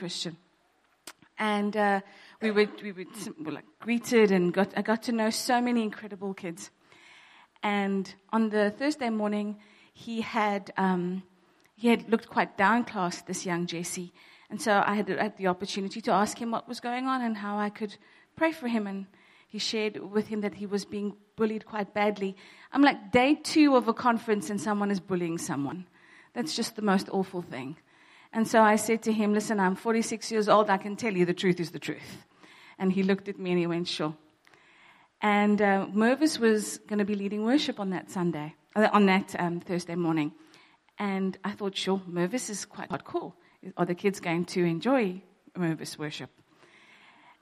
Christian. And uh, we were, we were, were like greeted and got, I got to know so many incredible kids. And on the Thursday morning, he had, um, he had looked quite downcast, this young Jesse. And so I had, had the opportunity to ask him what was going on and how I could pray for him. And he shared with him that he was being bullied quite badly. I'm like, day two of a conference and someone is bullying someone. That's just the most awful thing. And so I said to him, Listen, I'm 46 years old. I can tell you the truth is the truth. And he looked at me and he went, Sure. And uh, Mervis was going to be leading worship on that Sunday, uh, on that um, Thursday morning. And I thought, sure, Mervis is quite, quite cool. Are the kids going to enjoy Mervis worship?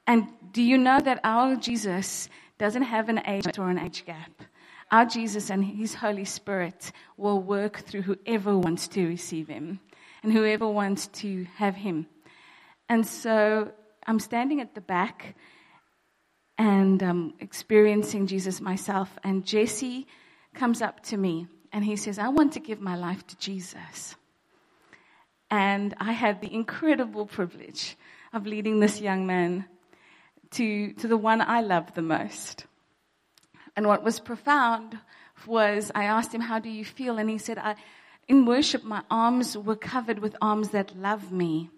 And do you know that our Jesus doesn't have an age or an age gap? Our Jesus and His Holy Spirit will work through whoever wants to receive Him and whoever wants to have him. And so I'm standing at the back and um, experiencing Jesus myself. And Jesse comes up to me and he says, I want to give my life to Jesus. And I had the incredible privilege of leading this young man to, to the one I love the most. And what was profound was I asked him, How do you feel? And he said, I, in worship, my arms were covered with arms that love me.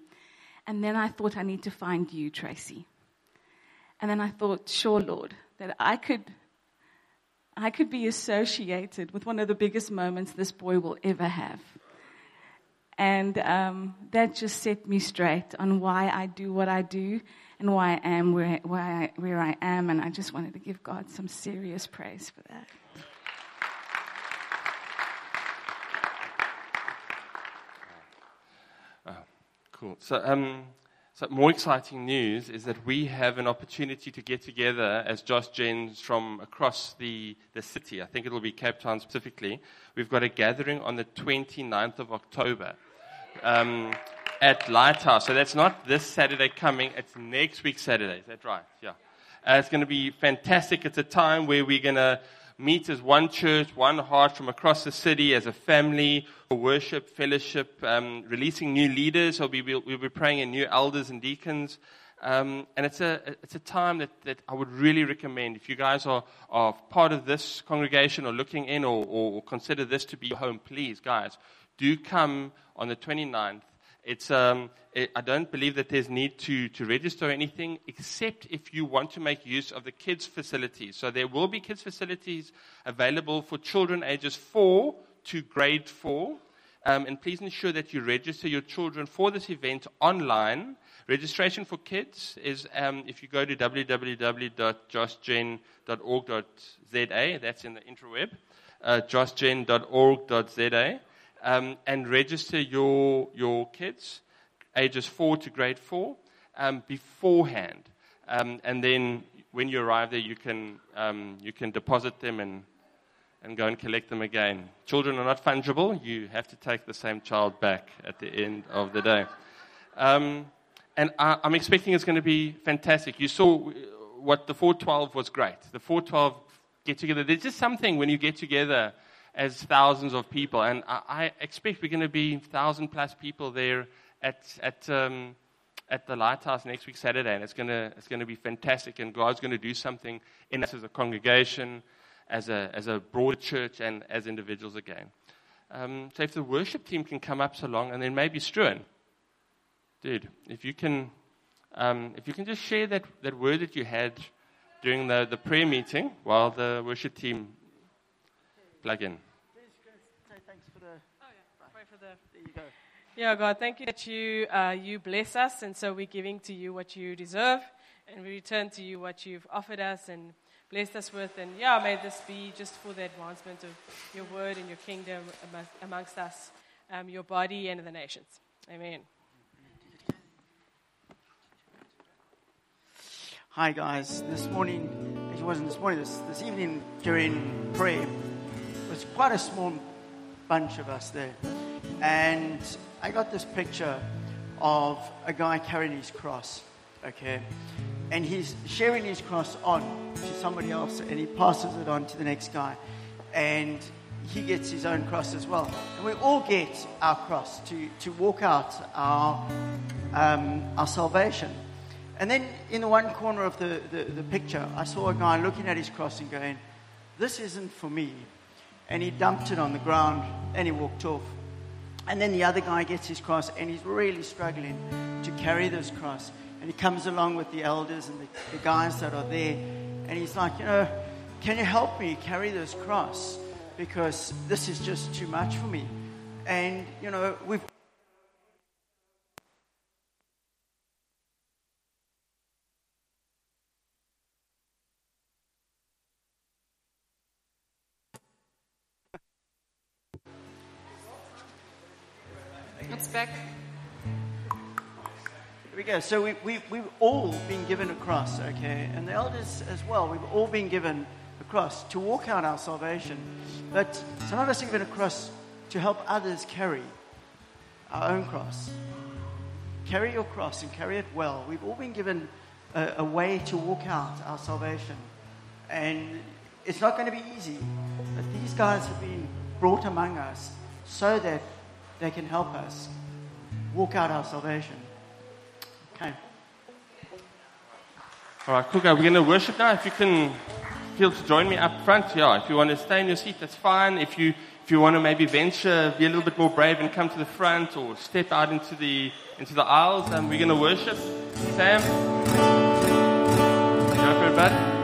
And then I thought, I need to find you, Tracy. And then I thought, sure, Lord, that I could, I could be associated with one of the biggest moments this boy will ever have. And um, that just set me straight on why I do what I do and why I am where, where, I, where I am. And I just wanted to give God some serious praise for that. Cool. So, um, so more exciting news is that we have an opportunity to get together as Joshgens from across the, the city. I think it'll be Cape Town specifically. We've got a gathering on the 29th of October um, at Lighthouse. So that's not this Saturday coming, it's next week Saturday. Is that right? Yeah. Uh, it's going to be fantastic. It's a time where we're going to meet as one church, one heart from across the city as a family for worship, fellowship, um, releasing new leaders. So we will, we'll be praying in new elders and deacons. Um, and it's a, it's a time that, that I would really recommend if you guys are, are part of this congregation or looking in or, or consider this to be your home, please, guys, do come on the 29th it's, um, it, I don't believe that there's need to, to register anything, except if you want to make use of the kids' facilities. So there will be kids' facilities available for children ages 4 to grade 4. Um, and please ensure that you register your children for this event online. Registration for kids is um, if you go to www.joshgen.org.za, that's in the interweb, uh, joshgen.org.za um, and register your, your kids, ages four to grade four, um, beforehand. Um, and then when you arrive there, you can, um, you can deposit them and, and go and collect them again. Children are not fungible. You have to take the same child back at the end of the day. Um, and I, I'm expecting it's going to be fantastic. You saw what the 412 was great. The 412 get together. There's just something when you get together as thousands of people. And I, I expect we're going to be thousand plus people there at, at, um, at the Lighthouse next week, Saturday. And it's going to, it's to be fantastic. And God's going to do something in us as a congregation, as a, as a broad church, and as individuals again. Um, so if the worship team can come up so long, and then maybe Struan, dude, if you can, um, if you can just share that, that word that you had during the, the prayer meeting while the worship team plug in. Yeah, God, thank you that you, uh, you bless us, and so we're giving to you what you deserve, and we return to you what you've offered us and blessed us with. And yeah, may this be just for the advancement of your word and your kingdom amongst us, um, your body, and the nations. Amen. Hi, guys. This morning, it wasn't this morning, this, this evening during prayer, was quite a small bunch of us there. And I got this picture of a guy carrying his cross, okay? And he's sharing his cross on to somebody else and he passes it on to the next guy. And he gets his own cross as well. And we all get our cross to, to walk out our, um, our salvation. And then in the one corner of the, the, the picture, I saw a guy looking at his cross and going, This isn't for me. And he dumped it on the ground and he walked off. And then the other guy gets his cross and he's really struggling to carry this cross. And he comes along with the elders and the, the guys that are there. And he's like, You know, can you help me carry this cross? Because this is just too much for me. And, you know, we've back. Here we go. So we, we, we've all been given a cross, okay? And the elders as well. We've all been given a cross to walk out our salvation. But some of us are given a cross to help others carry our own cross. Carry your cross and carry it well. We've all been given a, a way to walk out our salvation. And it's not going to be easy. But these guys have been brought among us so that they can help us walk out our salvation. Okay. All right, cool. We're going to worship now. If you can feel to join me up front, yeah. If you want to stay in your seat, that's fine. If you if you want to maybe venture, be a little bit more brave and come to the front or step out into the into the aisles, and we're going to worship. Sam, up for it, bud?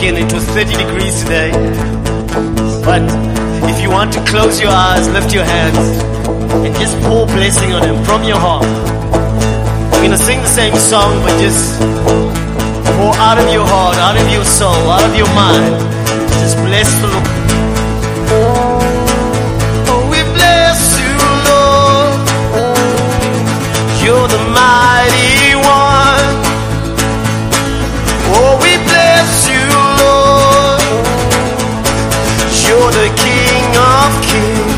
it was 30 degrees today. But if you want to close your eyes, lift your hands, and just pour blessing on them from your heart. We're gonna sing the same song, but just pour out of your heart, out of your soul, out of your mind. Just bless the Lord. The King of Kings.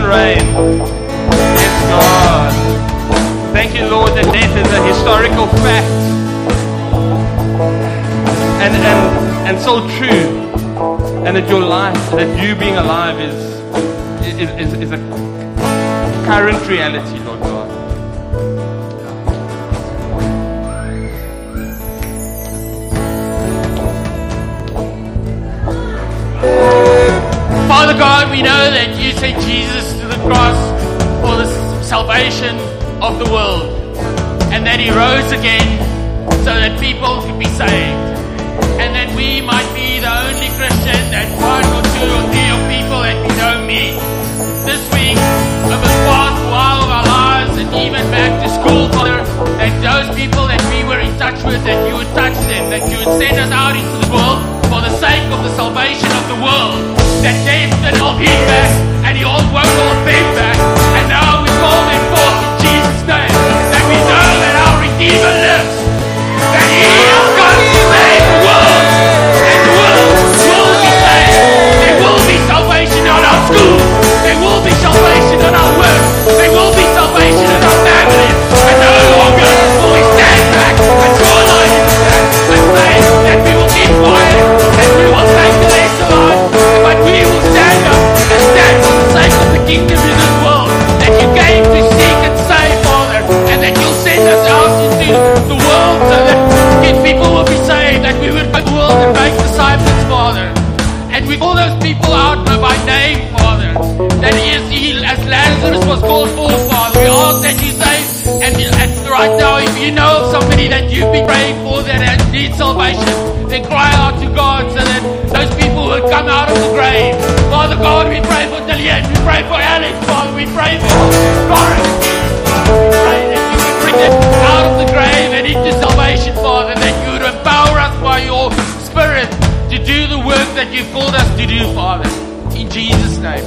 Reign. Yes, God. Thank you, Lord, that death is a historical fact. And, and, and so true. And that your life, that you being alive is, is, is, is a current reality, Lord Father God, we know that you sent Jesus to the cross for the salvation of the world and that he rose again so that people could be saved and that we might be the only Christian that one or two or three of people that we know meet. This week, over the past while of our lives and even back to school, Father, that those people that we were in touch with, that you would touch them, that you would send us out into the world for the sake of the salvation of the world. That death did hold him back, and he all won't hold them back. And now we call them forth in Jesus' name. That we know that our Redeemer lives. Kingdom in this world that you came to seek and save, Father, and that you'll send us out into the world so that good people will be saved, that we would go the world and make disciples, Father. And we call those people out by name, Father. That is, he, as Lazarus was called forth, Father. We ask that you save. And, and right now, if you know of somebody that you've been praying for that has needs salvation, then cry out to God so that those people will come out of the grave. Father God, we pray for Delian. We pray for Alex, Father. We pray for Lawrence. We pray that you would bring them out of the grave and into salvation, Father. That you would empower us by your Spirit to do the work that you've called us to do, Father. In Jesus' name.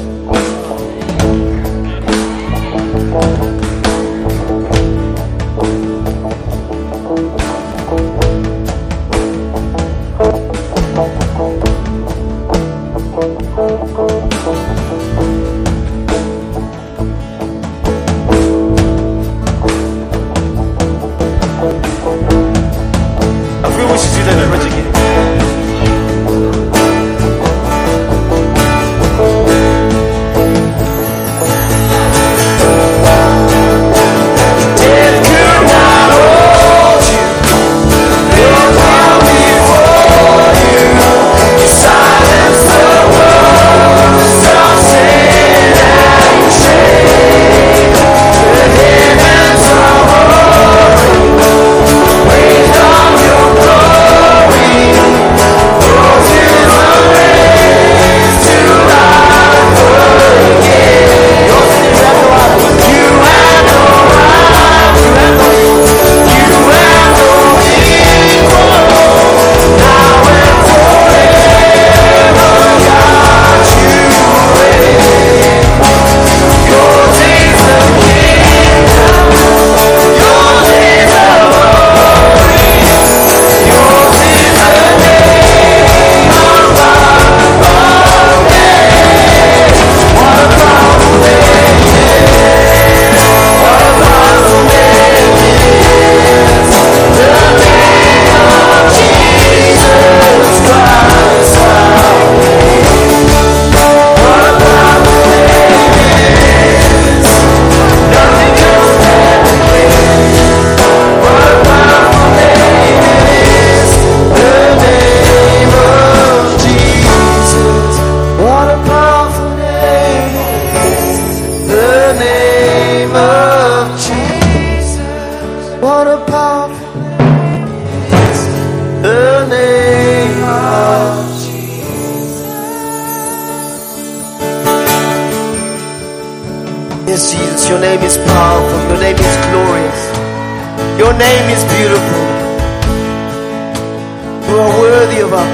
give up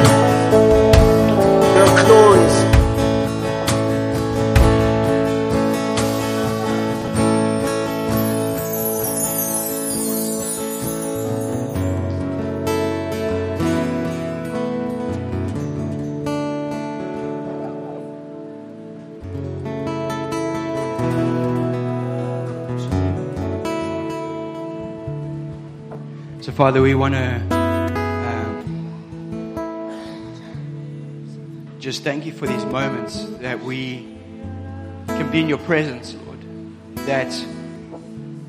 their glories. So, Father, we want to just thank you for these moments that we can be in your presence, Lord. That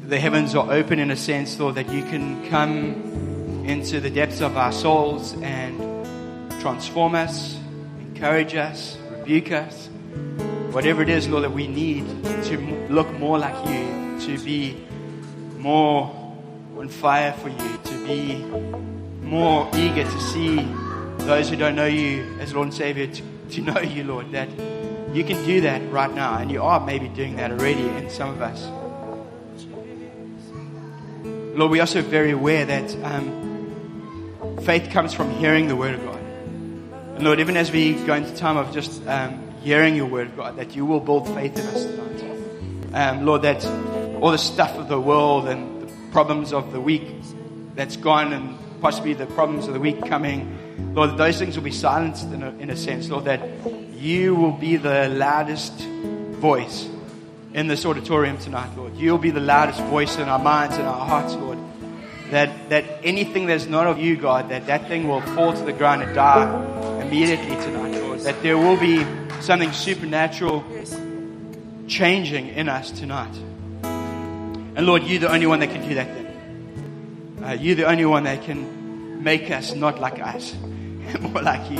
the heavens are open in a sense, Lord, that you can come into the depths of our souls and transform us, encourage us, rebuke us. Whatever it is, Lord, that we need to look more like you, to be more on fire for you, to be more eager to see those who don't know you as Lord and Savior to, know you, Lord. That you can do that right now, and you are maybe doing that already in some of us. Lord, we're also very aware that um, faith comes from hearing the Word of God. And Lord, even as we go into time of just um, hearing your Word of God, that you will build faith in us tonight. Um, Lord, that all the stuff of the world and the problems of the week that's gone and possibly the problems of the week coming, Lord, those things will be silenced in a, in a sense. Lord, that you will be the loudest voice in this auditorium tonight, Lord. You'll be the loudest voice in our minds and our hearts, Lord. That, that anything that's not of you, God, that that thing will fall to the ground and die immediately tonight, Lord. That there will be something supernatural changing in us tonight. And Lord, you're the only one that can do that thing. Uh, you're the only one that can make us not like us, more like you.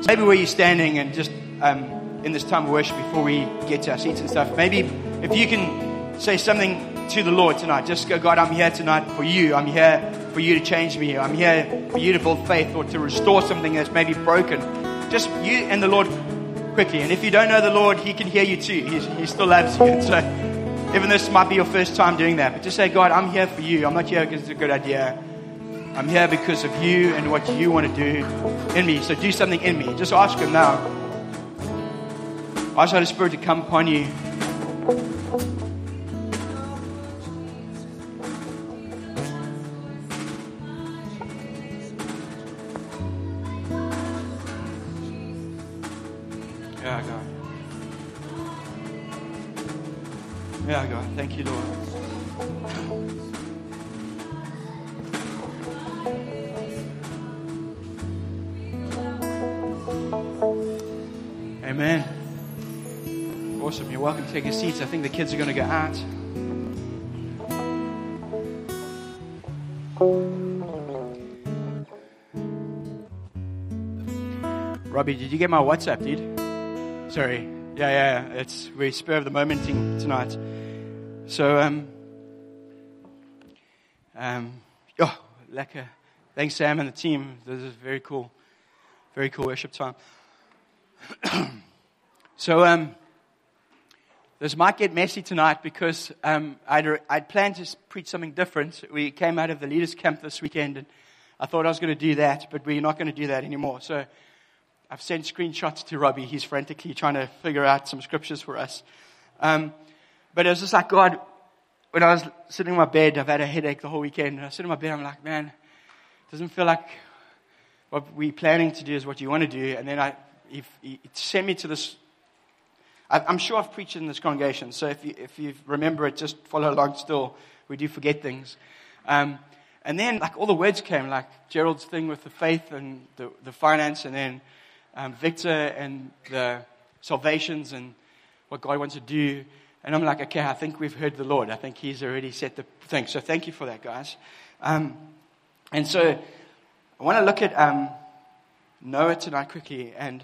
So maybe where you're standing and just um, in this time of worship before we get to our seats and stuff, maybe if you can say something to the Lord tonight, just go, God, I'm here tonight for you. I'm here for you to change me. I'm here for you to build faith or to restore something that's maybe broken. Just you and the Lord quickly. And if you don't know the Lord, He can hear you too. He's, he still loves you. So even this might be your first time doing that, but just say, God, I'm here for you. I'm not here because it's a good idea. I'm here because of you and what you want to do in me. So do something in me. Just ask Him now. Ask Holy Spirit to come upon you. Kids are going to go at. Robbie, did you get my WhatsApp, dude? Sorry. Yeah, yeah, yeah. It's we spur of the momenting tonight. So, um, um, oh, lekker. Thanks, Sam and the team. This is very cool. Very cool worship time. so, um, this might get messy tonight because um, I'd, I'd planned to preach something different. We came out of the leaders' camp this weekend, and I thought I was going to do that, but we're not going to do that anymore. So, I've sent screenshots to Robbie. He's frantically trying to figure out some scriptures for us. Um, but it was just like, God, when I was sitting in my bed, I've had a headache the whole weekend, and I sit in my bed, I'm like, man, it doesn't feel like what we're planning to do is what you want to do. And then I, if, he sent me to this. I'm sure I've preached in this congregation, so if you, if you remember it, just follow along still. We do forget things. Um, and then, like, all the words came, like Gerald's thing with the faith and the, the finance, and then um, Victor and the salvations and what God wants to do. And I'm like, okay, I think we've heard the Lord. I think He's already set the thing. So thank you for that, guys. Um, and so I want to look at um, Noah tonight quickly. And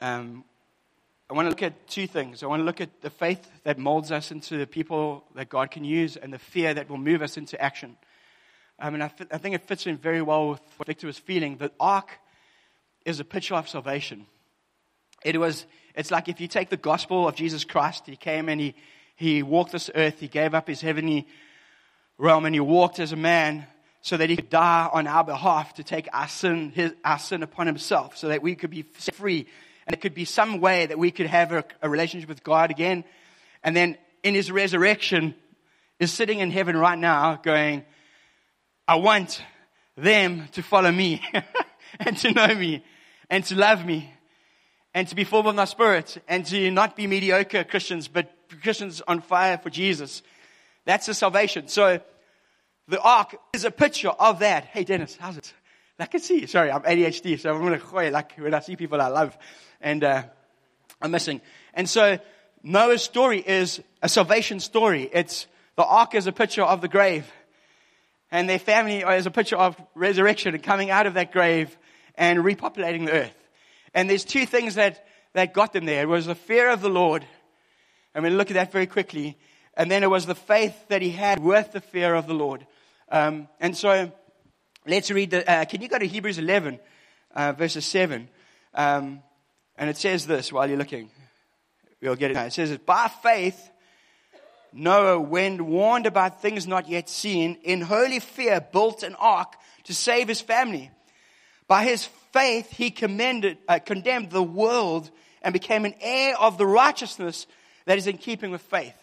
um, I want to look at two things. I want to look at the faith that molds us into the people that God can use and the fear that will move us into action. Um, and I, th- I think it fits in very well with what Victor was feeling. The ark is a picture of salvation. It was, it's like if you take the gospel of Jesus Christ, he came and he, he walked this earth, he gave up his heavenly realm, and he walked as a man so that he could die on our behalf to take our sin, his, our sin upon himself, so that we could be free. And it could be some way that we could have a, a relationship with God again. And then in his resurrection, is sitting in heaven right now going, I want them to follow me and to know me and to love me and to be full of my spirit and to not be mediocre Christians, but Christians on fire for Jesus. That's the salvation. So the ark is a picture of that. Hey, Dennis, how's it? I can see. Sorry, I'm ADHD, so I'm going to like when I see people I love and uh, I'm missing. And so Noah's story is a salvation story. It's the ark is a picture of the grave, and their family is a picture of resurrection and coming out of that grave and repopulating the earth. And there's two things that, that got them there. It was the fear of the Lord. I'm going to look at that very quickly. And then it was the faith that he had with the fear of the Lord. Um, and so let's read the, uh, can you go to Hebrews 11, uh, verses 7? Um, and it says this while you're looking. We'll get it now. It says, by faith, Noah, when warned about things not yet seen, in holy fear built an ark to save his family. By his faith, he commended, uh, condemned the world and became an heir of the righteousness that is in keeping with faith.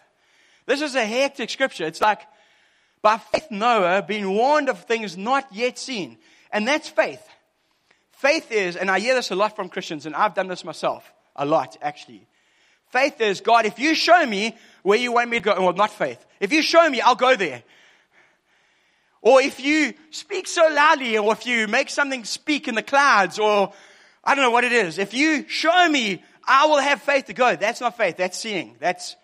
This is a hectic scripture. It's like, by faith, Noah, being warned of things not yet seen. And that's faith. Faith is, and I hear this a lot from Christians, and I've done this myself a lot, actually. Faith is, God, if you show me where you want me to go, well, not faith. If you show me, I'll go there. Or if you speak so loudly, or if you make something speak in the clouds, or I don't know what it is. If you show me, I will have faith to go. That's not faith. That's seeing. That's,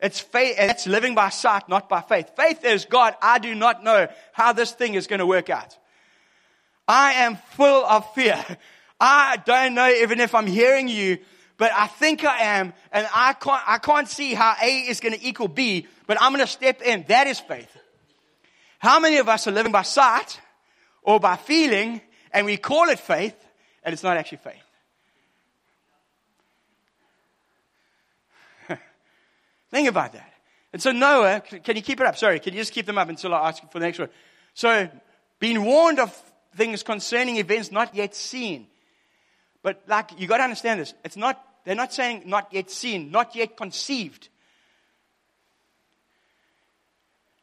it's faith. That's living by sight, not by faith. Faith is, God, I do not know how this thing is going to work out. I am full of fear. I don't know even if I'm hearing you, but I think I am, and I can't, I can't see how A is going to equal B, but I'm going to step in. That is faith. How many of us are living by sight or by feeling and we call it faith and it's not actually faith? Think about that. And so Noah, can you keep it up? Sorry, can you just keep them up until I ask for the next one? So, being warned of things concerning events not yet seen. But like, you gotta understand this. It's not, they're not saying not yet seen, not yet conceived.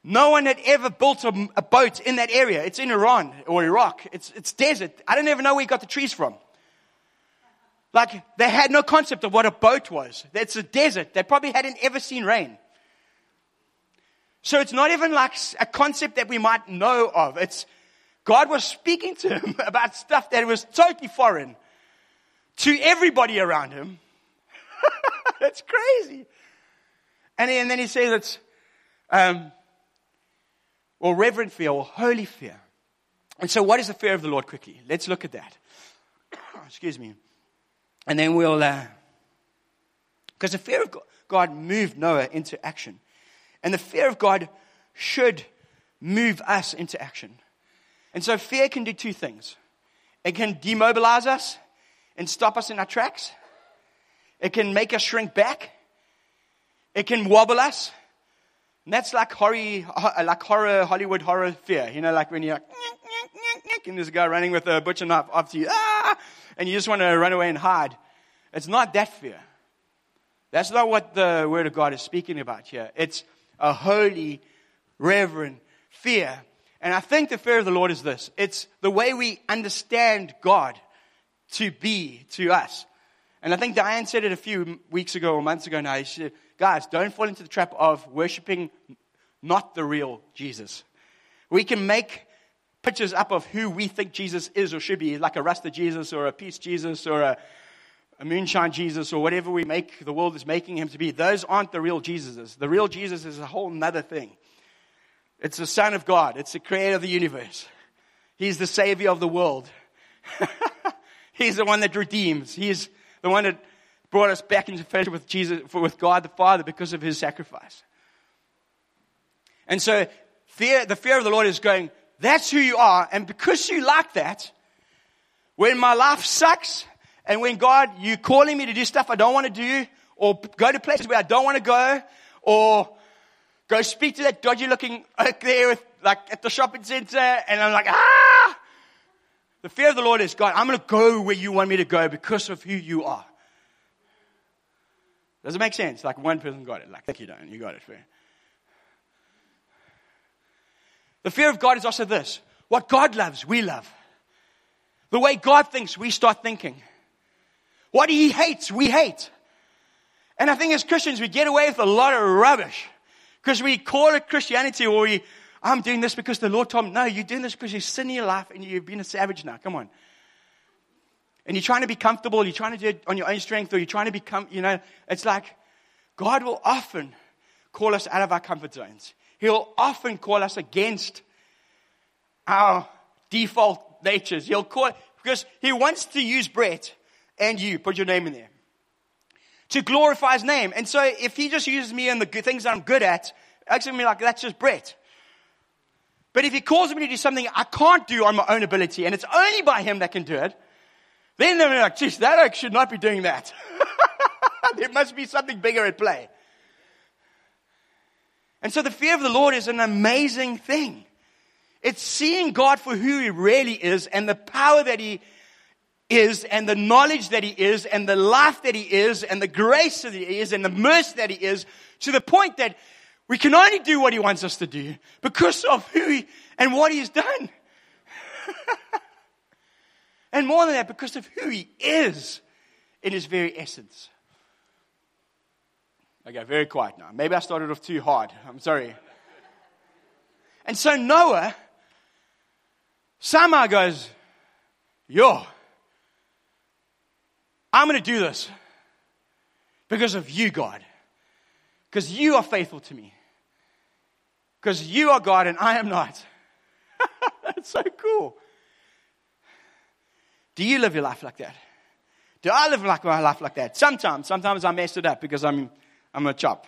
No one had ever built a, a, boat in that area. It's in Iran or Iraq. It's, it's desert. I don't even know where he got the trees from. Like, they had no concept of what a boat was. It's a desert. They probably hadn't ever seen rain. So it's not even like a concept that we might know of. It's, God was speaking to him about stuff that was totally foreign to everybody around him. That's crazy. And, and then he says it's, um, or reverent fear or holy fear. And so, what is the fear of the Lord quickly? Let's look at that. Excuse me. And then we'll, because uh, the fear of God moved Noah into action. And the fear of God should move us into action. And so, fear can do two things it can demobilize us and stop us in our tracks, it can make us shrink back, it can wobble us, and that's like horror, like horror, Hollywood horror fear. You know, like when you're like, and there's a guy running with a butcher knife after you, ah, and you just want to run away and hide. It's not that fear. That's not what the Word of God is speaking about here. It's a holy, reverent fear. And I think the fear of the Lord is this. It's the way we understand God to be to us. And I think Diane said it a few weeks ago or months ago now. She said, guys, don't fall into the trap of worshiping not the real Jesus. We can make pictures up of who we think Jesus is or should be, like a Rasta Jesus or a peace Jesus or a, a moonshine Jesus or whatever we make the world is making him to be. Those aren't the real Jesuses. The real Jesus is a whole other thing. It's the Son of God. It's the creator of the universe. He's the savior of the world. He's the one that redeems. He's the one that brought us back into fellowship with Jesus, with God the Father because of his sacrifice. And so fear, the fear of the Lord is going, that's who you are. And because you like that, when my life sucks and when God, you're calling me to do stuff I don't want to do or go to places where I don't want to go or go speak to that dodgy looking oak there with, like at the shopping center and I'm like, ah! The fear of the Lord is God, I'm going to go where you want me to go because of who you are. Does it make sense? Like one person got it. Like, thank you, don't. You got it. Fair. The fear of God is also this. What God loves, we love. The way God thinks, we start thinking. What He hates, we hate. And I think as Christians, we get away with a lot of rubbish because we call it Christianity or we, I'm doing this because the Lord told me. No, you're doing this because you're sin in your life and you've been a savage now. Come on. And you're trying to be comfortable, you're trying to do it on your own strength, or you're trying to become, you know, it's like God will often call us out of our comfort zones. He'll often call us against our default natures. He'll call, because He wants to use Bret and you, put your name in there, to glorify His name. And so if He just uses me in the good things that I'm good at, actually, me like, that's just Bret. But if He calls me to do something I can't do on my own ability, and it's only by Him that can do it, then they're like, geez, that I should not be doing that. there must be something bigger at play. And so the fear of the Lord is an amazing thing. It's seeing God for who He really is and the power that He is and the knowledge that He is and the life that He is and the grace that He is and the mercy that He is to the point that we can only do what He wants us to do because of who He and what He's done. and more than that, because of who He is in His very essence. Okay, very quiet now. Maybe I started off too hard. I'm sorry. And so Noah somehow goes, Yo, I'm going to do this because of you, God. Because you are faithful to me. Because you are God and I am not. That's so cool. Do you live your life like that? Do I live like my life like that? Sometimes, sometimes I mess it up because I'm, I'm a chop.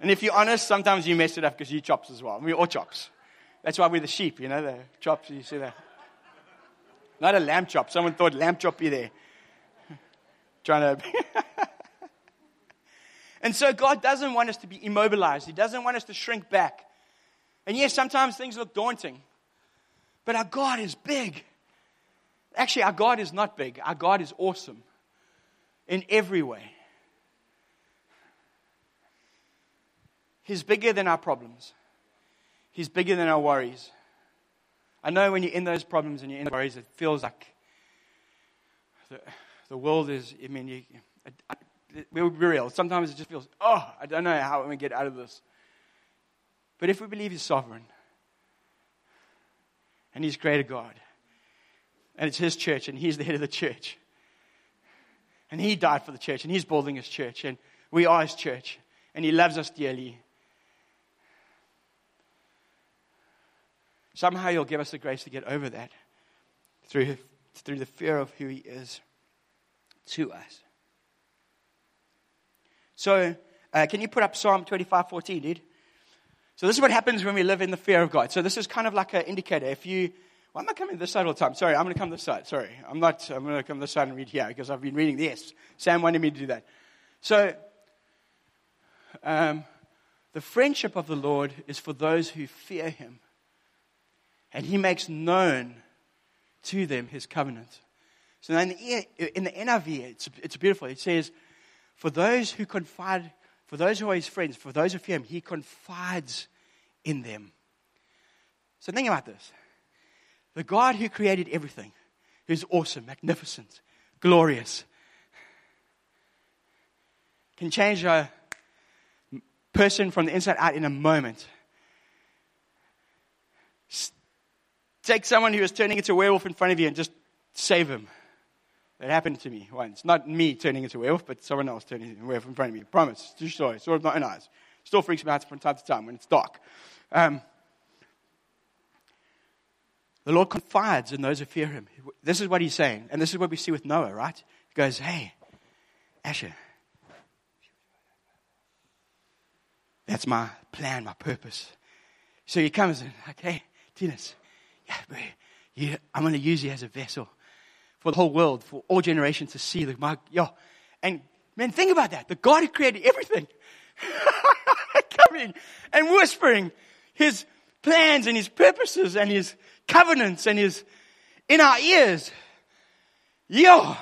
And if you're honest, sometimes you mess it up because you chops as well. We're all chops. That's why we're the sheep, you know, the chops, you see that? Not a lamb chop. Someone thought lamb chop be there. Trying to. and so God doesn't want us to be immobilized. He doesn't want us to shrink back. And yes, sometimes things look daunting. But our God is big. Actually, our God is not big. Our God is awesome in every way. He's bigger than our problems. He's bigger than our worries. I know when you're in those problems and you're in those worries, it feels like the, world is, I mean, you, I, I, we'll be real. Sometimes it just feels, oh, I don't know how I'm going to get out of this. But if we believe He's sovereign and He's greater God, and it's His church and He's the head of the church, and He died for the church and He's building His church, and we are His church, and He loves us dearly. Somehow He'll give us the grace to get over that through, through the fear of who He is to us. So, uh, can you put up Psalm 25 14, dude? So, this is what happens when we live in the fear of God. So, this is kind of like an indicator. If you, why am I coming this side all the time? Sorry, I'm going to come this side. Sorry, I'm not, I'm going to come this side and read here because I've been reading this. Sam wanted me to do that. So, um, the friendship of the Lord is for those who fear Him and he makes known to them his covenant. So in the, in the NIV, it's, it's beautiful. It says, for those who confide, for those who are his friends, for those who fear him, he confides in them. So think about this. The God who created everything, who's awesome, magnificent, glorious, can change a person from the inside out in a moment take someone who is turning into a werewolf in front of you and just save him. That happened to me once. Not me turning into a werewolf, but someone else turning into a werewolf in front of me. Promise. True story. Sort of not in eyes. Still freaks me out from time to time when it's dark. Um, the Lord confides in those who fear him. This is what he's saying. And this is what we see with Noah, right? He goes, Hey, Asher, that's my plan, my purpose. So he comes and, like, hey, Tinas, yeah, you, I'm going to use you as a vessel for the whole world, for all generations to see the my, yo. And man, think about that. The God who created everything coming and whispering his plans and his purposes and his covenants and his in our ears. Yo.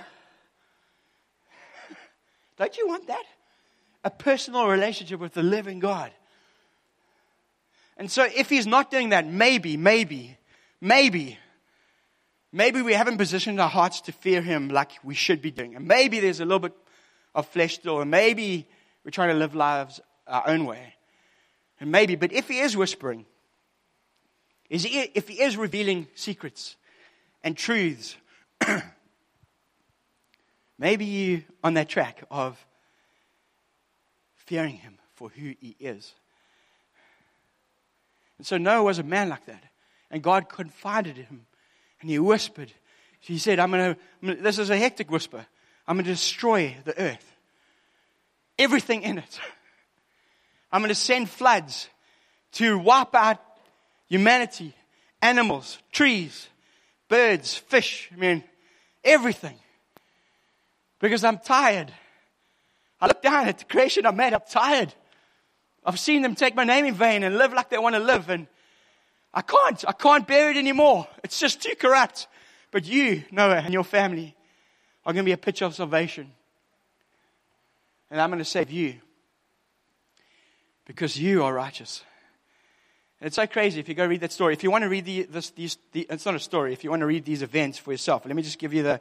Don't you want that? A personal relationship with the living God. And so if he's not doing that, maybe, maybe maybe, maybe we haven't positioned our hearts to fear Him like we should be doing. And maybe there's a little bit of flesh still, and maybe we're trying to live lives our own way. And maybe, but if He is whispering, is he, if he is revealing secrets and truths, maybe you're on that track of fearing him for who he is. And so Noah was a man like that. And God confided in him. And he whispered. He said, I'm going to, this is a hectic whisper. I'm going to destroy the earth. Everything in it. I'm going to send floods to wipe out humanity, animals, trees, birds, fish. I mean, everything. Because I'm tired. I look down at the creation I made. I'm tired. I've seen them take my name in vain and live like they want to live. And I can't. I can't bear it anymore. It's just too corrupt. But you, Noah, and your family are going to be a picture of salvation. And I'm going to save you because you are righteous. And it's so crazy if you go read that story. If you want to read the, this, these, the, it's not a story. If you want to read these events for yourself, let me just give you the.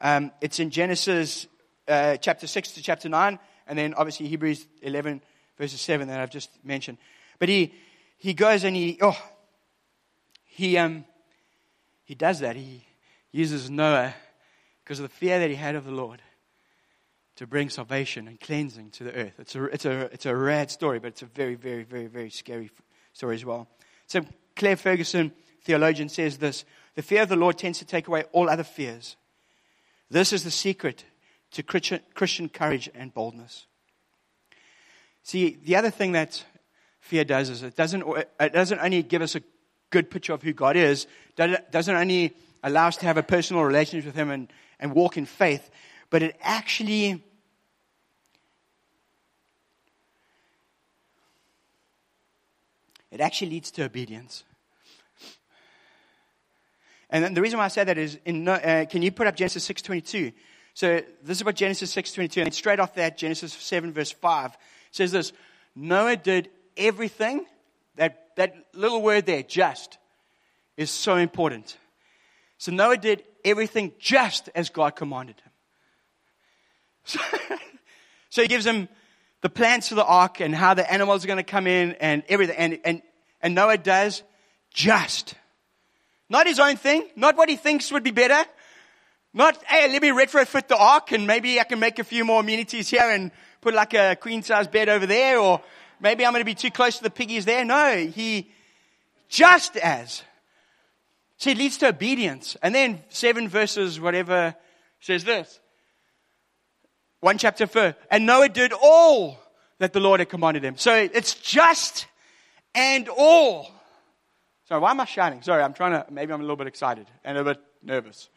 Um, it's in Genesis uh, chapter six to chapter nine, and then obviously Hebrews eleven verses seven that I've just mentioned. But he he goes and he oh he um he does that. He uses Noah because of the fear that he had of the Lord to bring salvation and cleansing to the earth. It's a, it's a, it's a rad story, but it's a very, very, very, very scary story as well. So Claire Ferguson, theologian, says this The fear of the Lord tends to take away all other fears. This is the secret to Christian, courage and boldness. See, the other thing that fear does is it doesn't, it doesn't only give us a good picture of who God is, doesn't only allow us to have a personal relationship with Him and, and walk in faith, but it actually it actually leads to obedience. And then the reason why I say that is, in, uh, can you put up Genesis 6.22? So this is what Genesis 6.22, and straight off that, Genesis 7 verse 5 says this, Noah did everything, that, that little word there, just, is so important. So Noah did everything just as God commanded him. So, so he gives him the plans for the ark and how the animals are going to come in and everything. And, and, and Noah does just. Not his own thing, not what he thinks would be better. Not, hey, let me retrofit the ark and maybe I can make a few more amenities here and put like a queen size bed over there or maybe I'm going to be too close to the piggies there. No, he just as. See, it leads to obedience. And then seven verses, whatever, says this. One chapter further. And Noah did all that the Lord had commanded him. So it's just and all. Sorry, why am I shouting? Sorry, I'm trying to, maybe I'm a little bit excited and a bit nervous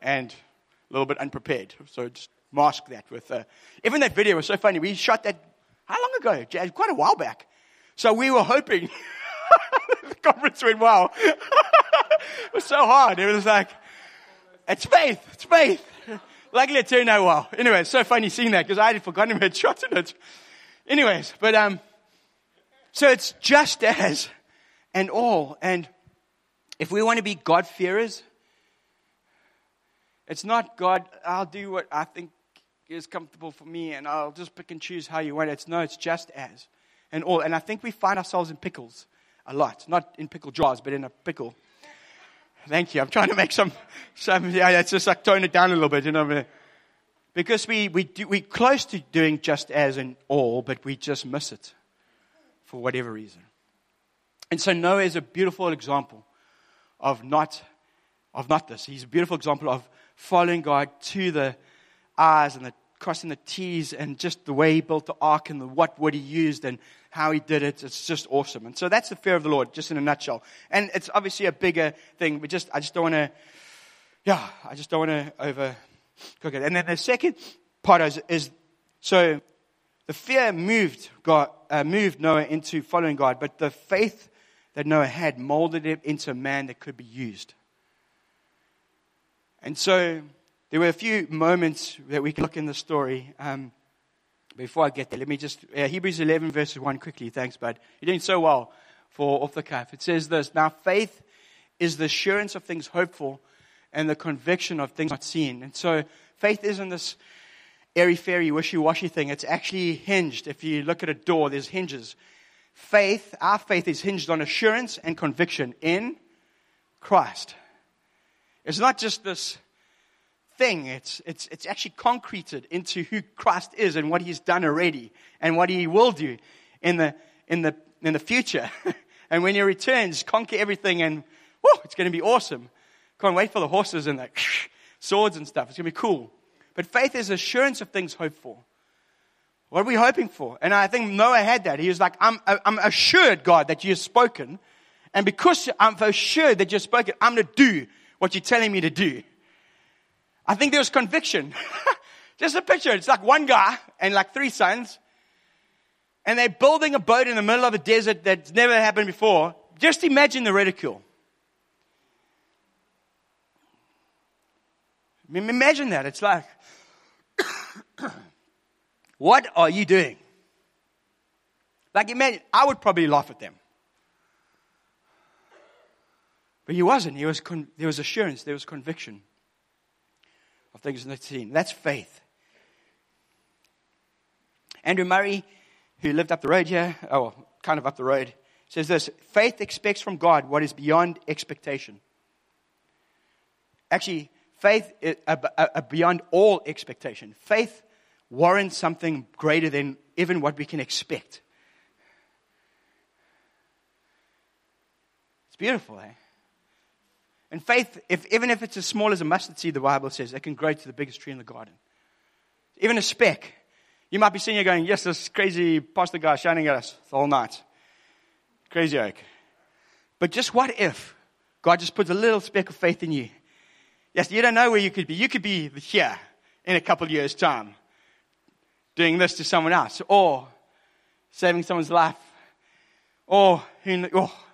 and a little bit unprepared. So just mask that with, uh, even that video was so funny. We shot that, how long ago? Quite a while back. So we were hoping the conference went well. it was so hard. It was like, it's faith, it's faith. Luckily it turned out well. Anyway, it's so funny seeing that because I had forgotten we had shots in it. Anyways, but um, so it's just as and all. And if we want to be God-fearers, it's not God, I'll do what I think is comfortable for me and I'll just pick and choose how you want it. It's no, it's just as and all. And I think we find ourselves in pickles a lot. Not in pickle jars, but in a pickle. Thank you. I'm trying to make some, some yeah, it's just like tone it down a little bit, you know. Because we, we do, we're close to doing just as and all, but we just miss it for whatever reason. And so Noah is a beautiful example of not, of not this. He's a beautiful example of following God to the R's and the crossing the T's and just the way he built the ark and the, what wood he used and how he did it. It's just awesome. And so that's the fear of the Lord, just in a nutshell. And it's obviously a bigger thing. We just, I just don't want to, yeah, I just don't want to overcook it. And then the second part is, is so the fear moved God, uh, moved Noah into following God, but the faith that Noah had molded him into a man that could be used. And so there were a few moments that we can look in the story. Um, before I get there, let me just, uh, Hebrews 11, verses 1 quickly. Thanks, bud. You're doing so well for off the cuff. It says this Now, faith is the assurance of things hoped for and the conviction of things not seen. And so, faith isn't this airy fairy, wishy washy thing. It's actually hinged. If you look at a door, there's hinges. faith, our faith is hinged on assurance and conviction in Christ. It's not just this thing, it's, it's, it's actually concreted into who Christ is and what he's done already and what he will do in the, in the, in the future. and when he returns, conquer everything and whew, it's going to be awesome. Can't wait for the horses and the swords and stuff. It's going to be cool. But faith is assurance of things hoped for. What are we hoping for? And I think Noah had that. He was like, I'm, uh, I'm assured, God, that you've spoken. And because I'm assured that you've spoken, I'm going to do what you're telling me to do. I think there was conviction. Just a picture. It's like one guy and like three sons. And they're building a boat in the middle of a desert that's never happened before. Just imagine the ridicule. Imagine that. It's like, what are you doing? Like, imagine, I would probably laugh at them. But he wasn't. He was con- there was assurance, there was conviction of things not seen. That's faith. Andrew Murray, who lived up the road here, oh, kind of up the road, says this faith expects from God what is beyond expectation. Actually, faith is beyond all expectation. Faith warrants something greater than even what we can expect. It's beautiful, eh? And faith, if, even if it's as small as a mustard seed, the Bible says, it can grow to the biggest tree in the garden. Even a speck. You might be sitting here going, yes, this crazy pastor guy shining at us the whole night. Crazy oak. But just what if God just puts a little speck of faith in you? Yes, you don't know where you could be. You could be here in a couple of years' time doing this to someone else or saving someone's life or, oh,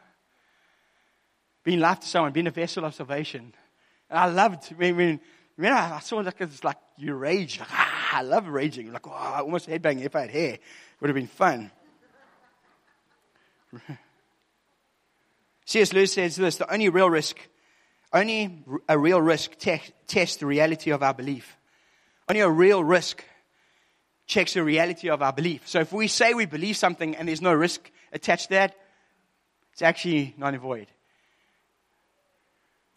being life to someone, being a vessel of salvation. And I loved, I mean, when I saw like, it's like you rage. Like, ah, I love raging. Like, oh, I almost headbanging if I had hair. It would have been fun. C.S. Lewis says this the only real risk, only a real risk te- tests the reality of our belief. Only a real risk checks the reality of our belief. So if we say we believe something and there's no risk attached to that, it's actually non void.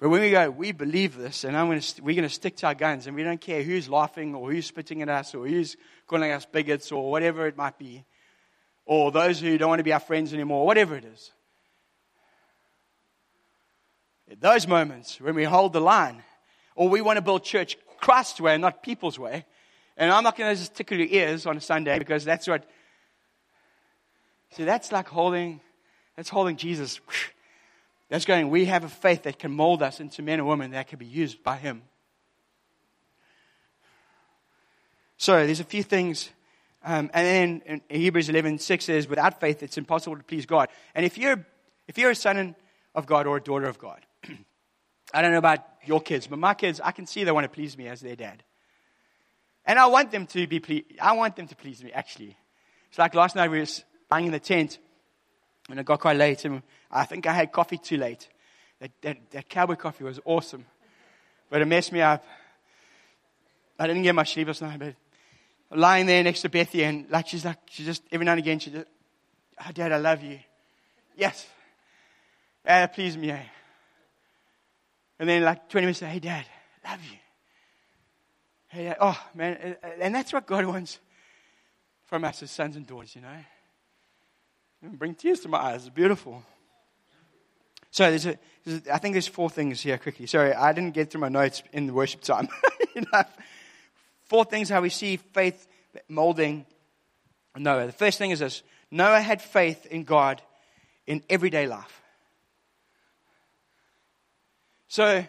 But when we go, we believe this, and I'm gonna, we're going to stick to our guns, and we don't care who's laughing or who's spitting at us or who's calling us bigots or whatever it might be, or those who don't want to be our friends anymore, whatever it is. At those moments when we hold the line, or we want to build church Christ's way, not people's way, and I'm not going to just tickle your ears on a Sunday because that's what. See, that's like holding, that's holding Jesus that's going, we have a faith that can mold us into men and women that can be used by Him. So there's a few things. Um, and then in Hebrews 11, 6 says, without faith, it's impossible to please God. And if you're, if you're a son of God or a daughter of God, I don't know about your kids, but my kids, I can see they want to please me as their dad. And I want them to be, ple- I want them to please me, actually. It's like last night we were buying in the tent, and it got quite late, and I think I had coffee too late. That, that, that cowboy coffee was awesome, but it messed me up. I didn't get much sleep last night, but lying there next to Bethy, and like she's like, she just, every now and again, she just, oh, Dad, I love you. Yes. Yeah, please me, eh? And then like 20 minutes later, hey, Dad, love you. Hey, Dad, oh, man, and that's what God wants from us as sons and daughters, you know. Bring tears to my eyes. It's beautiful. So there's a, there's a, I think there's four things here quickly. Sorry, I didn't get through my notes in the worship time. four things how we see faith molding Noah. The first thing is this Noah had faith in God in everyday life. So,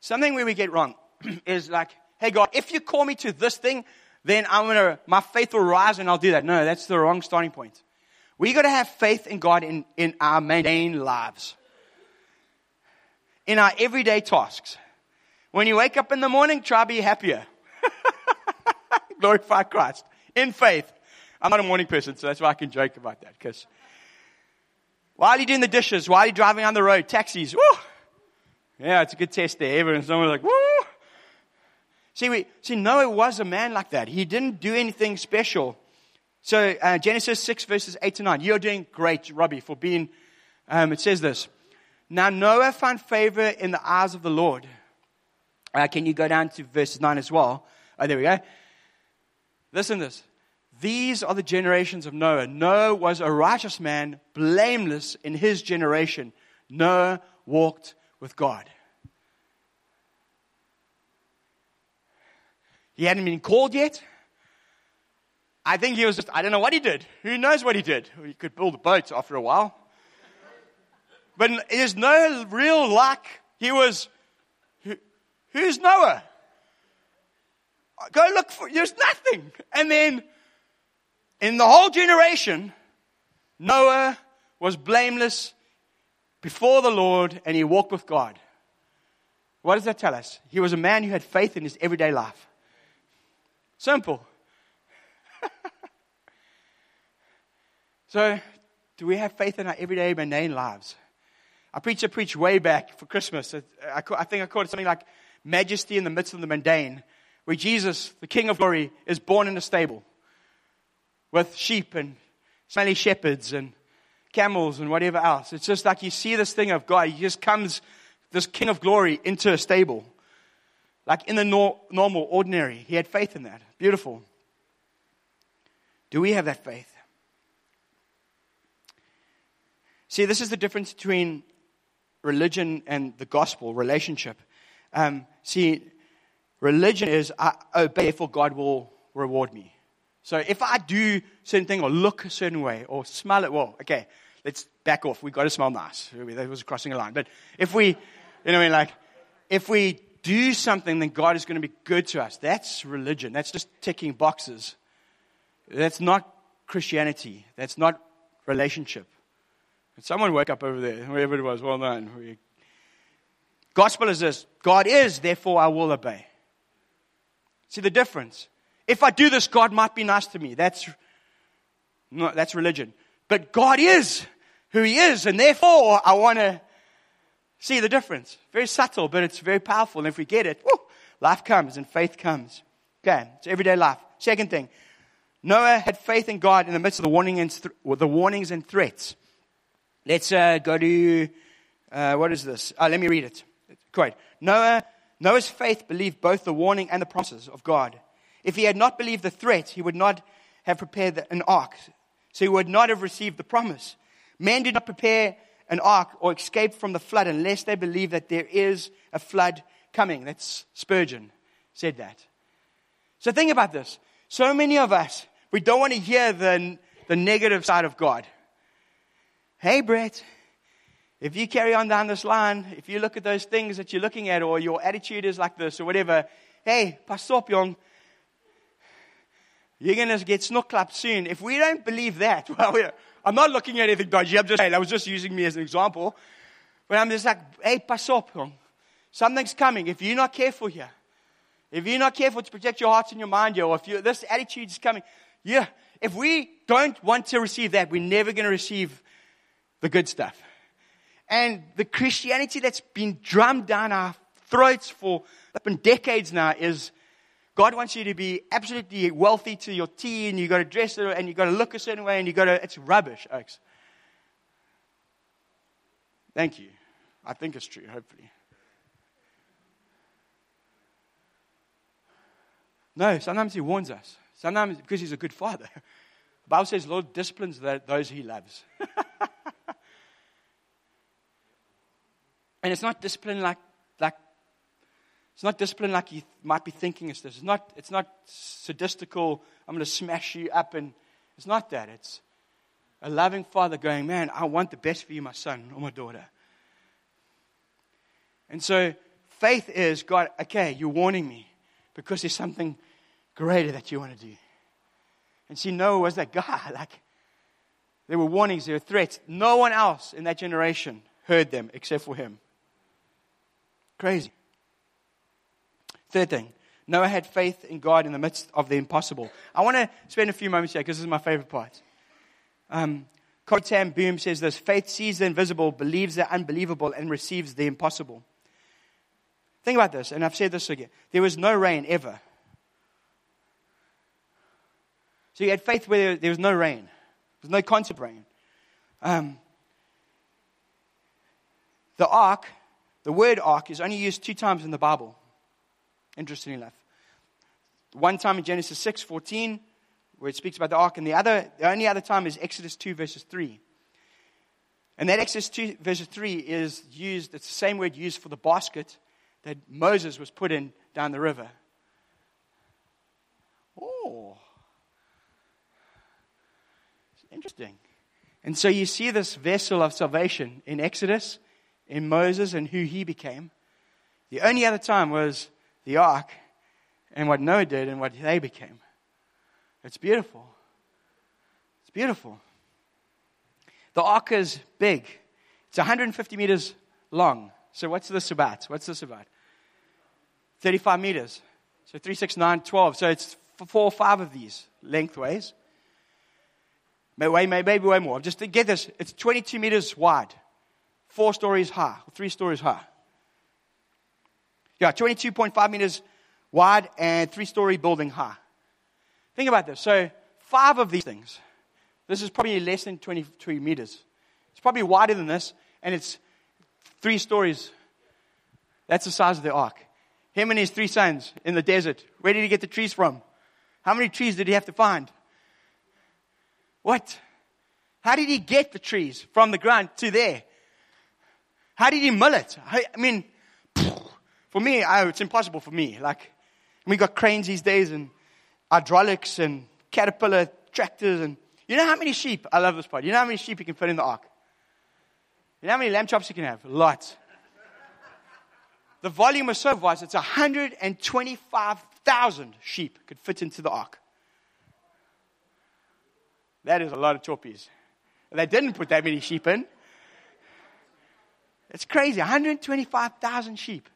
something where we get wrong is like, hey, God, if you call me to this thing, then I'm gonna, my faith will rise and I'll do that. No, that's the wrong starting point. We got to have faith in God in, in our mundane lives, in our everyday tasks. When you wake up in the morning, try be happier. Glorify Christ in faith. I'm not a morning person, so that's why I can joke about that. Because while you're doing the dishes, while you're driving on the road, taxis, woo! Yeah, it's a good test there. Everyone's someone's like, woo! See, we, see, Noah was a man like that. He didn't do anything special So uh, Genesis 6 verses 8 to 9. You're doing great, Robbie, for being, um, it says this. Now Noah found favor in the eyes of the Lord. Uh, can you go down to verses 9 as well? Oh, there we go. Listen to this. These are the generations of Noah. Noah was a righteous man, blameless in his generation. Noah walked with God. He hadn't been called yet. I think he was just, I don't know what he did. Who knows what he did? He could build boats after a while. But there's no real luck. He was, who, who's Noah? Go look for, there's nothing. And then in the whole generation, Noah was blameless before the Lord and he walked with God. What does that tell us? He was a man who had faith in his everyday life. Simple. so, do we have faith in our everyday mundane lives? I preached a preach way back for Christmas. I, I think I called it something like Majesty in the Midst of the Mundane, where Jesus, the King of Glory, is born in a stable with sheep and smelly shepherds and camels and whatever else. It's just like you see this thing of God. He just comes, this King of Glory, into a stable. Like in the nor- normal, ordinary. He had faith in that. Beautiful. Do we have that faith? See, this is the difference between religion and the gospel relationship. Um, see, religion is I obey, therefore God will reward me. So if I do certain thing or look a certain way or smell it, well, okay, let's back off. We've got to smell nice. That was crossing a line. But if we, you know, I mean, like, if we do something, then God is going to be good to us. That's religion. That's just ticking boxes. That's not Christianity. That's not relationship. Someone woke up over there, whoever it was, well done. Gospel is this God is, therefore I will obey. See the difference? If I do this, God might be nice to me. That's, no, that's religion. But God is who He is, and therefore I want to see the difference. Very subtle, but it's very powerful. And if we get it, whoo, life comes and faith comes. Okay, it's everyday life. Second thing, Noah had faith in God in the midst of the, warning and th- the warnings and threats. Let's uh, go to, uh, what is this? Uh, let me read it. Quote, Noah, Noah's faith believed both the warning and the promises of God. If he had not believed the threat, he would not have prepared an ark. So he would not have received the promise. Men do not prepare an ark or escape from the flood unless they believe that there is a flood coming. That's Spurgeon said that. So think about this. So many of us, we don't want to hear the, the negative side of God. Hey, Bret, if you carry on down this line, if you look at those things that you're looking at, or your attitude is like this, or whatever, hey, pass up, young. You're going to get snook clapped soon. If we don't believe that, well, I'm not looking at anything dodgy. I'm just saying, I was just using me as an example. But I'm just like, hey, pass up. Something's coming. If you're not careful here, if you're not careful to protect your hearts and your mind or if you, this attitude is coming, yeah, if we don't want to receive that, we're never going to receive the good stuff. And the Christianity that's been drummed down our throats for been decades now is God wants you to be absolutely wealthy to your T, and you got to dress it, and you got to look a certain way, and you got to. It's rubbish, Oaks. Thank you. I think it's true. Hopefully. No, sometimes He warns us. Sometimes because He's a good Father. The Bible says, "Lord disciplines those He loves." and it's not discipline like like it's not discipline like you might be thinking it's this. It's not, it's not sadistical, I'm going to smash you up. And it's not that. It's a loving father going, man, I want the best for you, my son or my daughter. And so faith is, God, okay, you're warning me because there's something greater that you want to do. And see, Noah was that guy. Like, there were warnings, there were threats. No one else in that generation heard them except for him. Crazy. Third thing, Noah had faith in God in the midst of the impossible. I want to spend a few moments here because this is my favorite part. Um, Corrie Boom says this faith sees the invisible, believes the unbelievable, and receives the impossible. Think about this, and I've said this again. There was no rain ever. So he had faith where there was no rain, there was no concept rain. Um, the ark, the word ark, is only used two times in the Bible. Interestingly enough, one time in Genesis six fourteen, where it speaks about the ark, and the other, the only other time is Exodus two verses three. And that Exodus 2, verse 3 is used, it's the same word used for the basket that Moses was put in down the river. Oh. Interesting. And so you see this vessel of salvation in Exodus, in Moses, and who he became. The only other time was the ark and what Noah did and what they became. It's beautiful. It's beautiful. The ark is big. It's 150 meters long. So what's this about? What's this about? 35 meters. So 3, 6, 9, 12. So it's four or five of these lengthways. Maybe, maybe way more. Just to get this, it's 22 meters wide, four stories high, three stories high. Yeah, 22.5 meters wide and three story building high. Think about this. So, five of these things this is probably less than 23 meters. It's probably wider than this, and it's three stories. That's the size of the ark. Him and his three sons in the desert. ready to get the trees from? How many trees did he have to find? What? How did he get the trees from the ground to there? How did he mill it? I mean, for me, it's impossible for me. Like, we got cranes these days and hydraulics and caterpillar tractors and you know how many sheep? I love this part. You know how many sheep you can fit in the ark? You know how many lamb chops you can have? Lots. The volume was so vast, it's 125,000 sheep could fit into the ark. That is a lot of choppies. They didn't put that many sheep in. It's crazy. 125,000 sheep.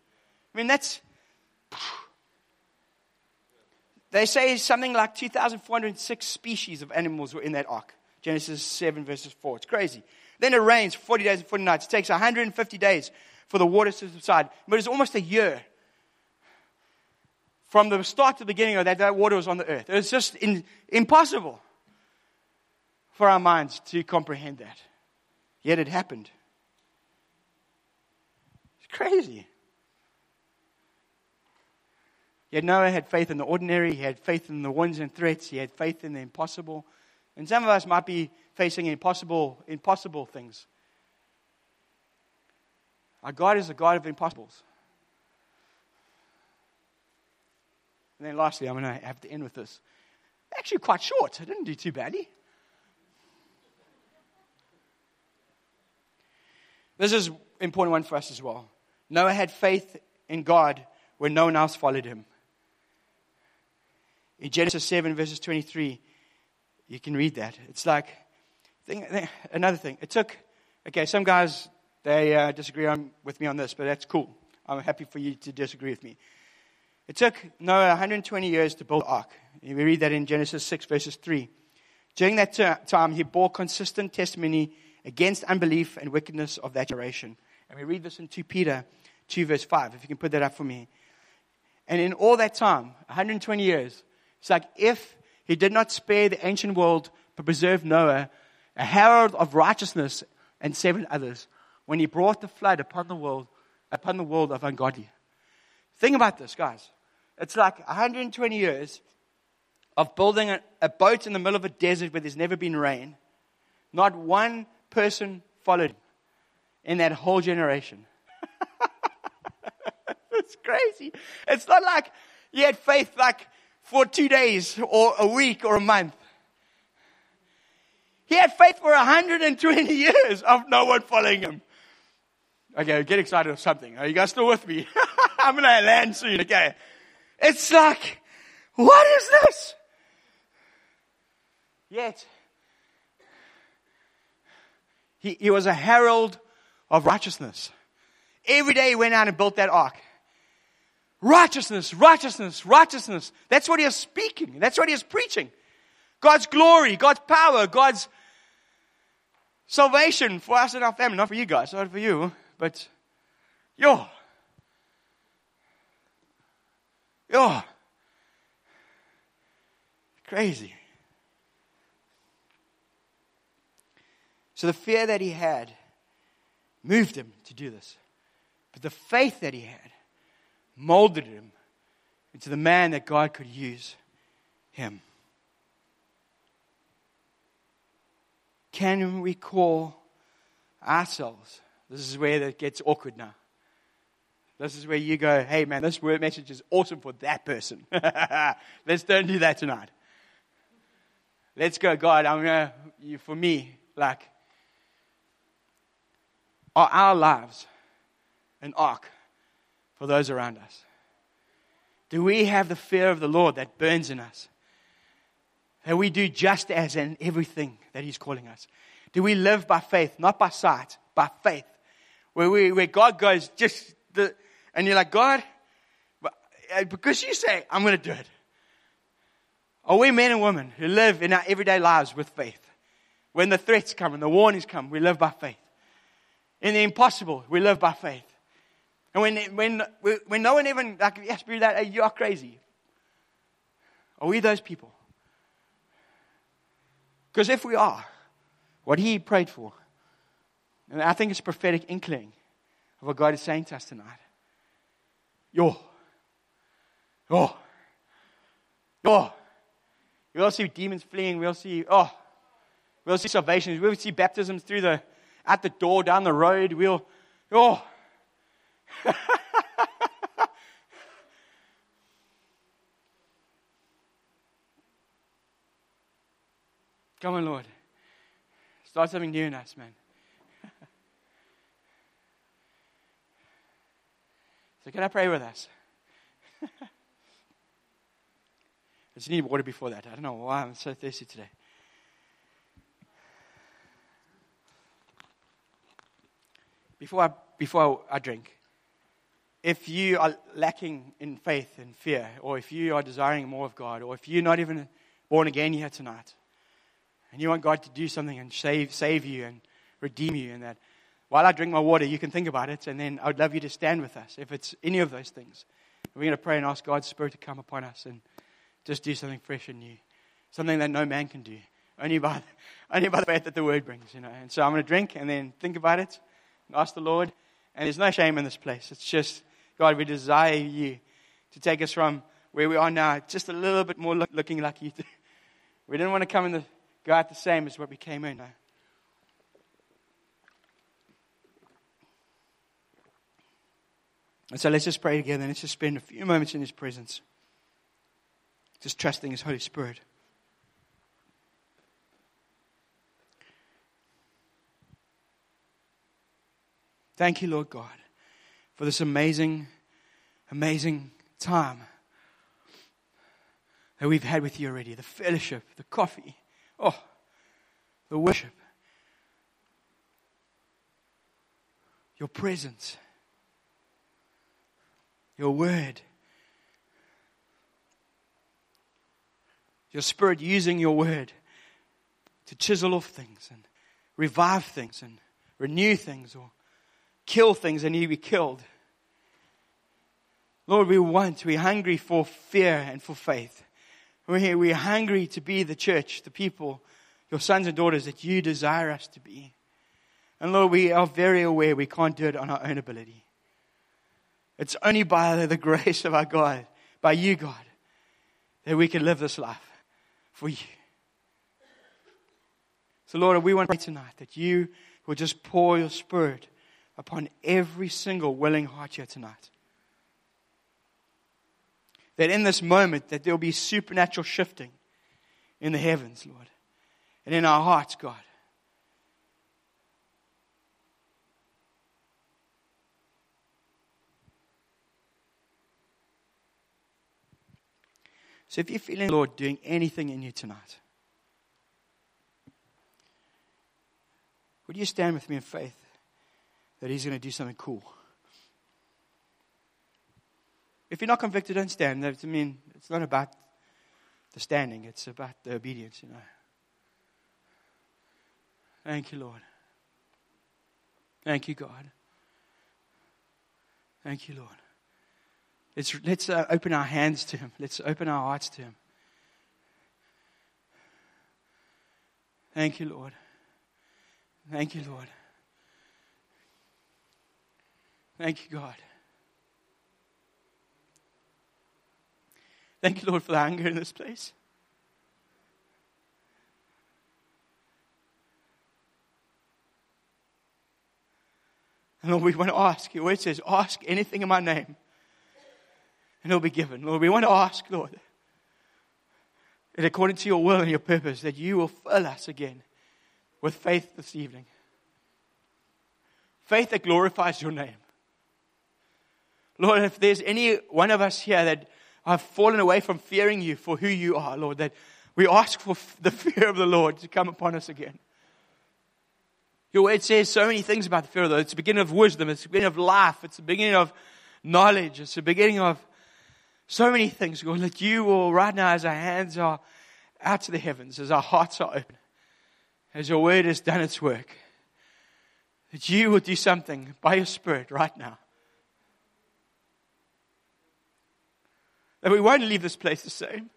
I mean, that's they say something like 2,406 species of animals were in that ark. Genesis 7, verses 4. It's crazy. Then it rains 40 days and 40 nights. It takes 150 days for the waters to subside. But it's almost a year from the start to the beginning of that, that water was on the earth. It was just in, impossible for our minds to comprehend that. Yet it happened. It's crazy. Yet Noah had faith in the ordinary, he had faith in the ones and threats, he had faith in the impossible. And some of us might be facing impossible, impossible things. Our God is a God of impossibles. And then lastly, I'm going to have to end with this. Actually, quite short. I didn't do too badly. This is an important one for us as well. Noah had faith in God when no one else followed him. In Genesis 7, verses 23, you can read that. It's like, another thing. It took, okay, some guys, they uh, disagree on, with me on this, but that's cool. I'm happy for you to disagree with me. It took Noah 120 years to build the ark. We read that in Genesis 6, verses 3. During that time, he bore consistent testimony against unbelief and wickedness of that generation. And we read this in 2 Peter 2, verse 5, if you can put that up for me. And in all that time, 120 years, it's like if he did not spare the ancient world but preserved Noah, a herald of righteousness, and seven others, when he brought the flood upon the world, upon the world of ungodly. Think about this, guys. It's like 120 years of building a, a boat in the middle of a desert where there's never been rain. Not one person followed him in that whole generation. it's crazy. It's not like he had faith like for two days or a week or a month. He had faith for 120 years of no one following him. Okay, get excited of something. Are you guys still with me? I'm going to land soon, okay? It's like, what is this? Yet, he, he was a herald of righteousness. Every day he went out and built that ark. Righteousness, righteousness, righteousness. That's what he is speaking. That's what he is preaching. God's glory, God's power, God's salvation for us and our family. Not for you guys, not for you, but yo. Yo. Crazy. So the fear that he had moved him to do this. But the faith that he had molded him into the man that God could use him. Can we call ourselves? This is where it gets awkward now. This is where you go, hey man, this word message is awesome for that person. Let's don't do that tonight. Let's go, God, I'm gonna, you, for me, like, are our lives an ark for those around us? Do we have the fear of the Lord that burns in us? That we do just as in everything that He's calling us? Do we live by faith, not by sight, by faith? Where, we, where God goes, just the, and you're like, God, uh, because you say, I'm going to do it. Are we men and women who live in our everyday lives with faith? When the threats come and the warnings come, we live by faith. In the impossible, we live by faith. And when, when, when no one even, like, yes, be that, hey, you are crazy. Are we those people? Because if we are, what he prayed for, and I think it's a prophetic inkling of what God is saying to us tonight. Yo. Yo. Yo. We'll see demons fleeing. We'll see, oh, we'll see salvations. We'll see baptisms through the, at the door, down the road. We'll, oh. Come on, Lord. Start something new in us, man. so, can I pray with us? I just need water before that. I don't know why I'm so thirsty today. Before I, before I drink, if you are lacking in faith and fear, or if you are desiring more of God, or if you're not even born again here tonight, and you want God to do something and save, save you and redeem you, and that while I drink my water, you can think about it, and then I would love you to stand with us if it's any of those things. We're going to pray and ask God's Spirit to come upon us and just do something fresh and new, something that no man can do, only by, only by the faith that the Word brings, you know. And so I'm going to drink and then think about it ask the Lord. And there's no shame in this place. It's just, God, we desire you to take us from where we are now, just a little bit more look, looking like you. we didn't want to come in the, go out the same as what we came in. And so let's just pray together and let's just spend a few moments in His presence, just trusting His Holy Spirit. Thank you, Lord God, for this amazing, amazing time that we've had with you already the fellowship, the coffee, oh, the worship, your presence your word. Your spirit using your word to chisel off things and revive things and renew things or kill things and you be killed. Lord, we want, we're hungry for fear and for faith. We're, we're hungry to be the church, the people, your sons and daughters that you desire us to be. And Lord, we are very aware we can't do it on our own ability. It's only by the grace of our God, by you, God, that we can live this life for you. So, Lord, we want to pray tonight that you will just pour your spirit upon every single willing heart here tonight. That in this moment that there will be supernatural shifting in the heavens, Lord, and in our hearts, God. So if you're feeling Lord doing anything in you tonight, would you stand with me in faith that He's going to do something cool? If you're not convicted, don't stand. I mean, it's not about the standing, it's about the obedience, you know. Thank you, Lord. Thank you, God. Thank you, Lord. Let's, let's uh, open our hands to Him. Let's open our hearts to Him. Thank you, Lord. Thank you, Lord. Thank you, God. Thank you, Lord, for the anger in this place. And Lord, we want to ask. Your It says, ask anything in my name, and it'll be given. Lord, we want to ask, Lord, that according to your will and your purpose, that you will fill us again with faith this evening. Faith that glorifies your name. Lord, if there's any one of us here that have fallen away from fearing you for who you are, Lord, that we ask for the fear of the Lord to come upon us again. Your word says so many things about the fear of the Lord. It's the beginning of wisdom, it's the beginning of life, it's the beginning of knowledge, it's the beginning of so many things, God, that you will, right now, as our hands are out to the heavens, as our hearts are open, as your word has done its work, that you will do something by your Spirit right now. That we won't leave this place the same.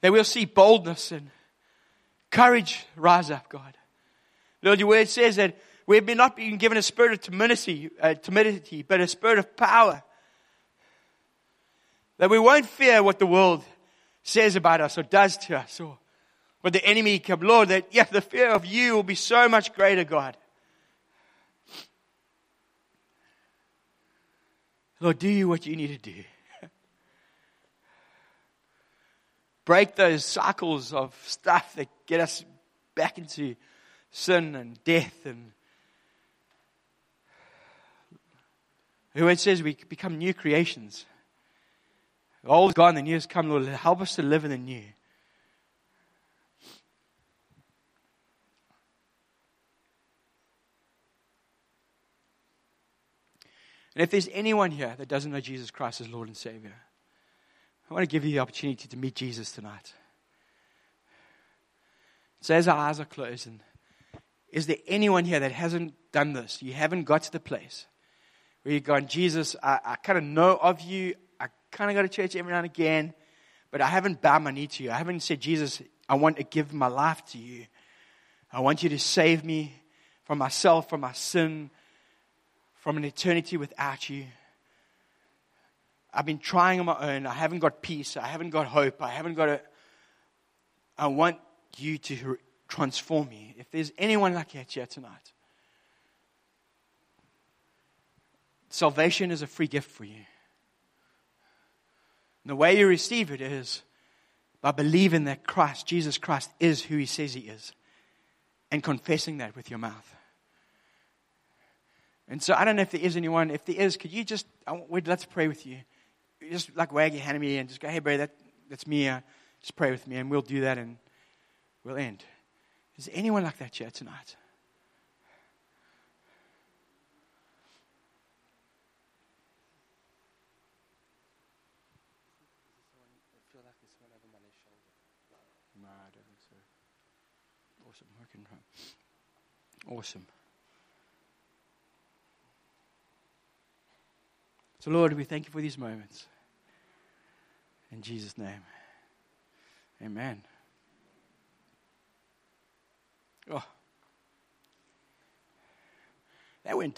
That we'll see boldness and courage rise up, God. Lord, your word says that we have not been given a spirit of timidity, uh, timidity, but a spirit of power. That we won't fear what the world says about us or does to us or what the enemy can. Lord, that yeah, the fear of you will be so much greater, God. Lord, do what you need to do. Break those cycles of stuff that get us back into sin and death and who it says we become new creations. The old gone, the new has come, Lord. Help us to live in the new. And if there's anyone here that doesn't know Jesus Christ as Lord and Savior, I want to give you the opportunity to meet Jesus tonight. So as our eyes are closed, and is there anyone here that hasn't done this? You haven't got to the place where you're going, Jesus, I, I kind of know of you. I kind of go to church every now and again, but I haven't bowed my knee to you. I haven't said, Jesus, I want to give my life to you. I want you to save me from myself, from my sin, from an eternity without you. I've been trying on my own. I haven't got peace. I haven't got hope. I haven't got a. I want you to transform me. If there's anyone like that here tonight, salvation is a free gift for you. And the way you receive it is by believing that Christ, Jesus Christ, is who he says he is and confessing that with your mouth. And so I don't know if there is anyone. If there is, could you just, let's pray with you. Just like wag your hand at me and just go, hey, bro, that, that's me. Uh, just pray with me and we'll do that and we'll end. Is there anyone like that here tonight? Awesome. So, Lord, we thank you for these moments. In Jesus' name. Amen. Oh. That went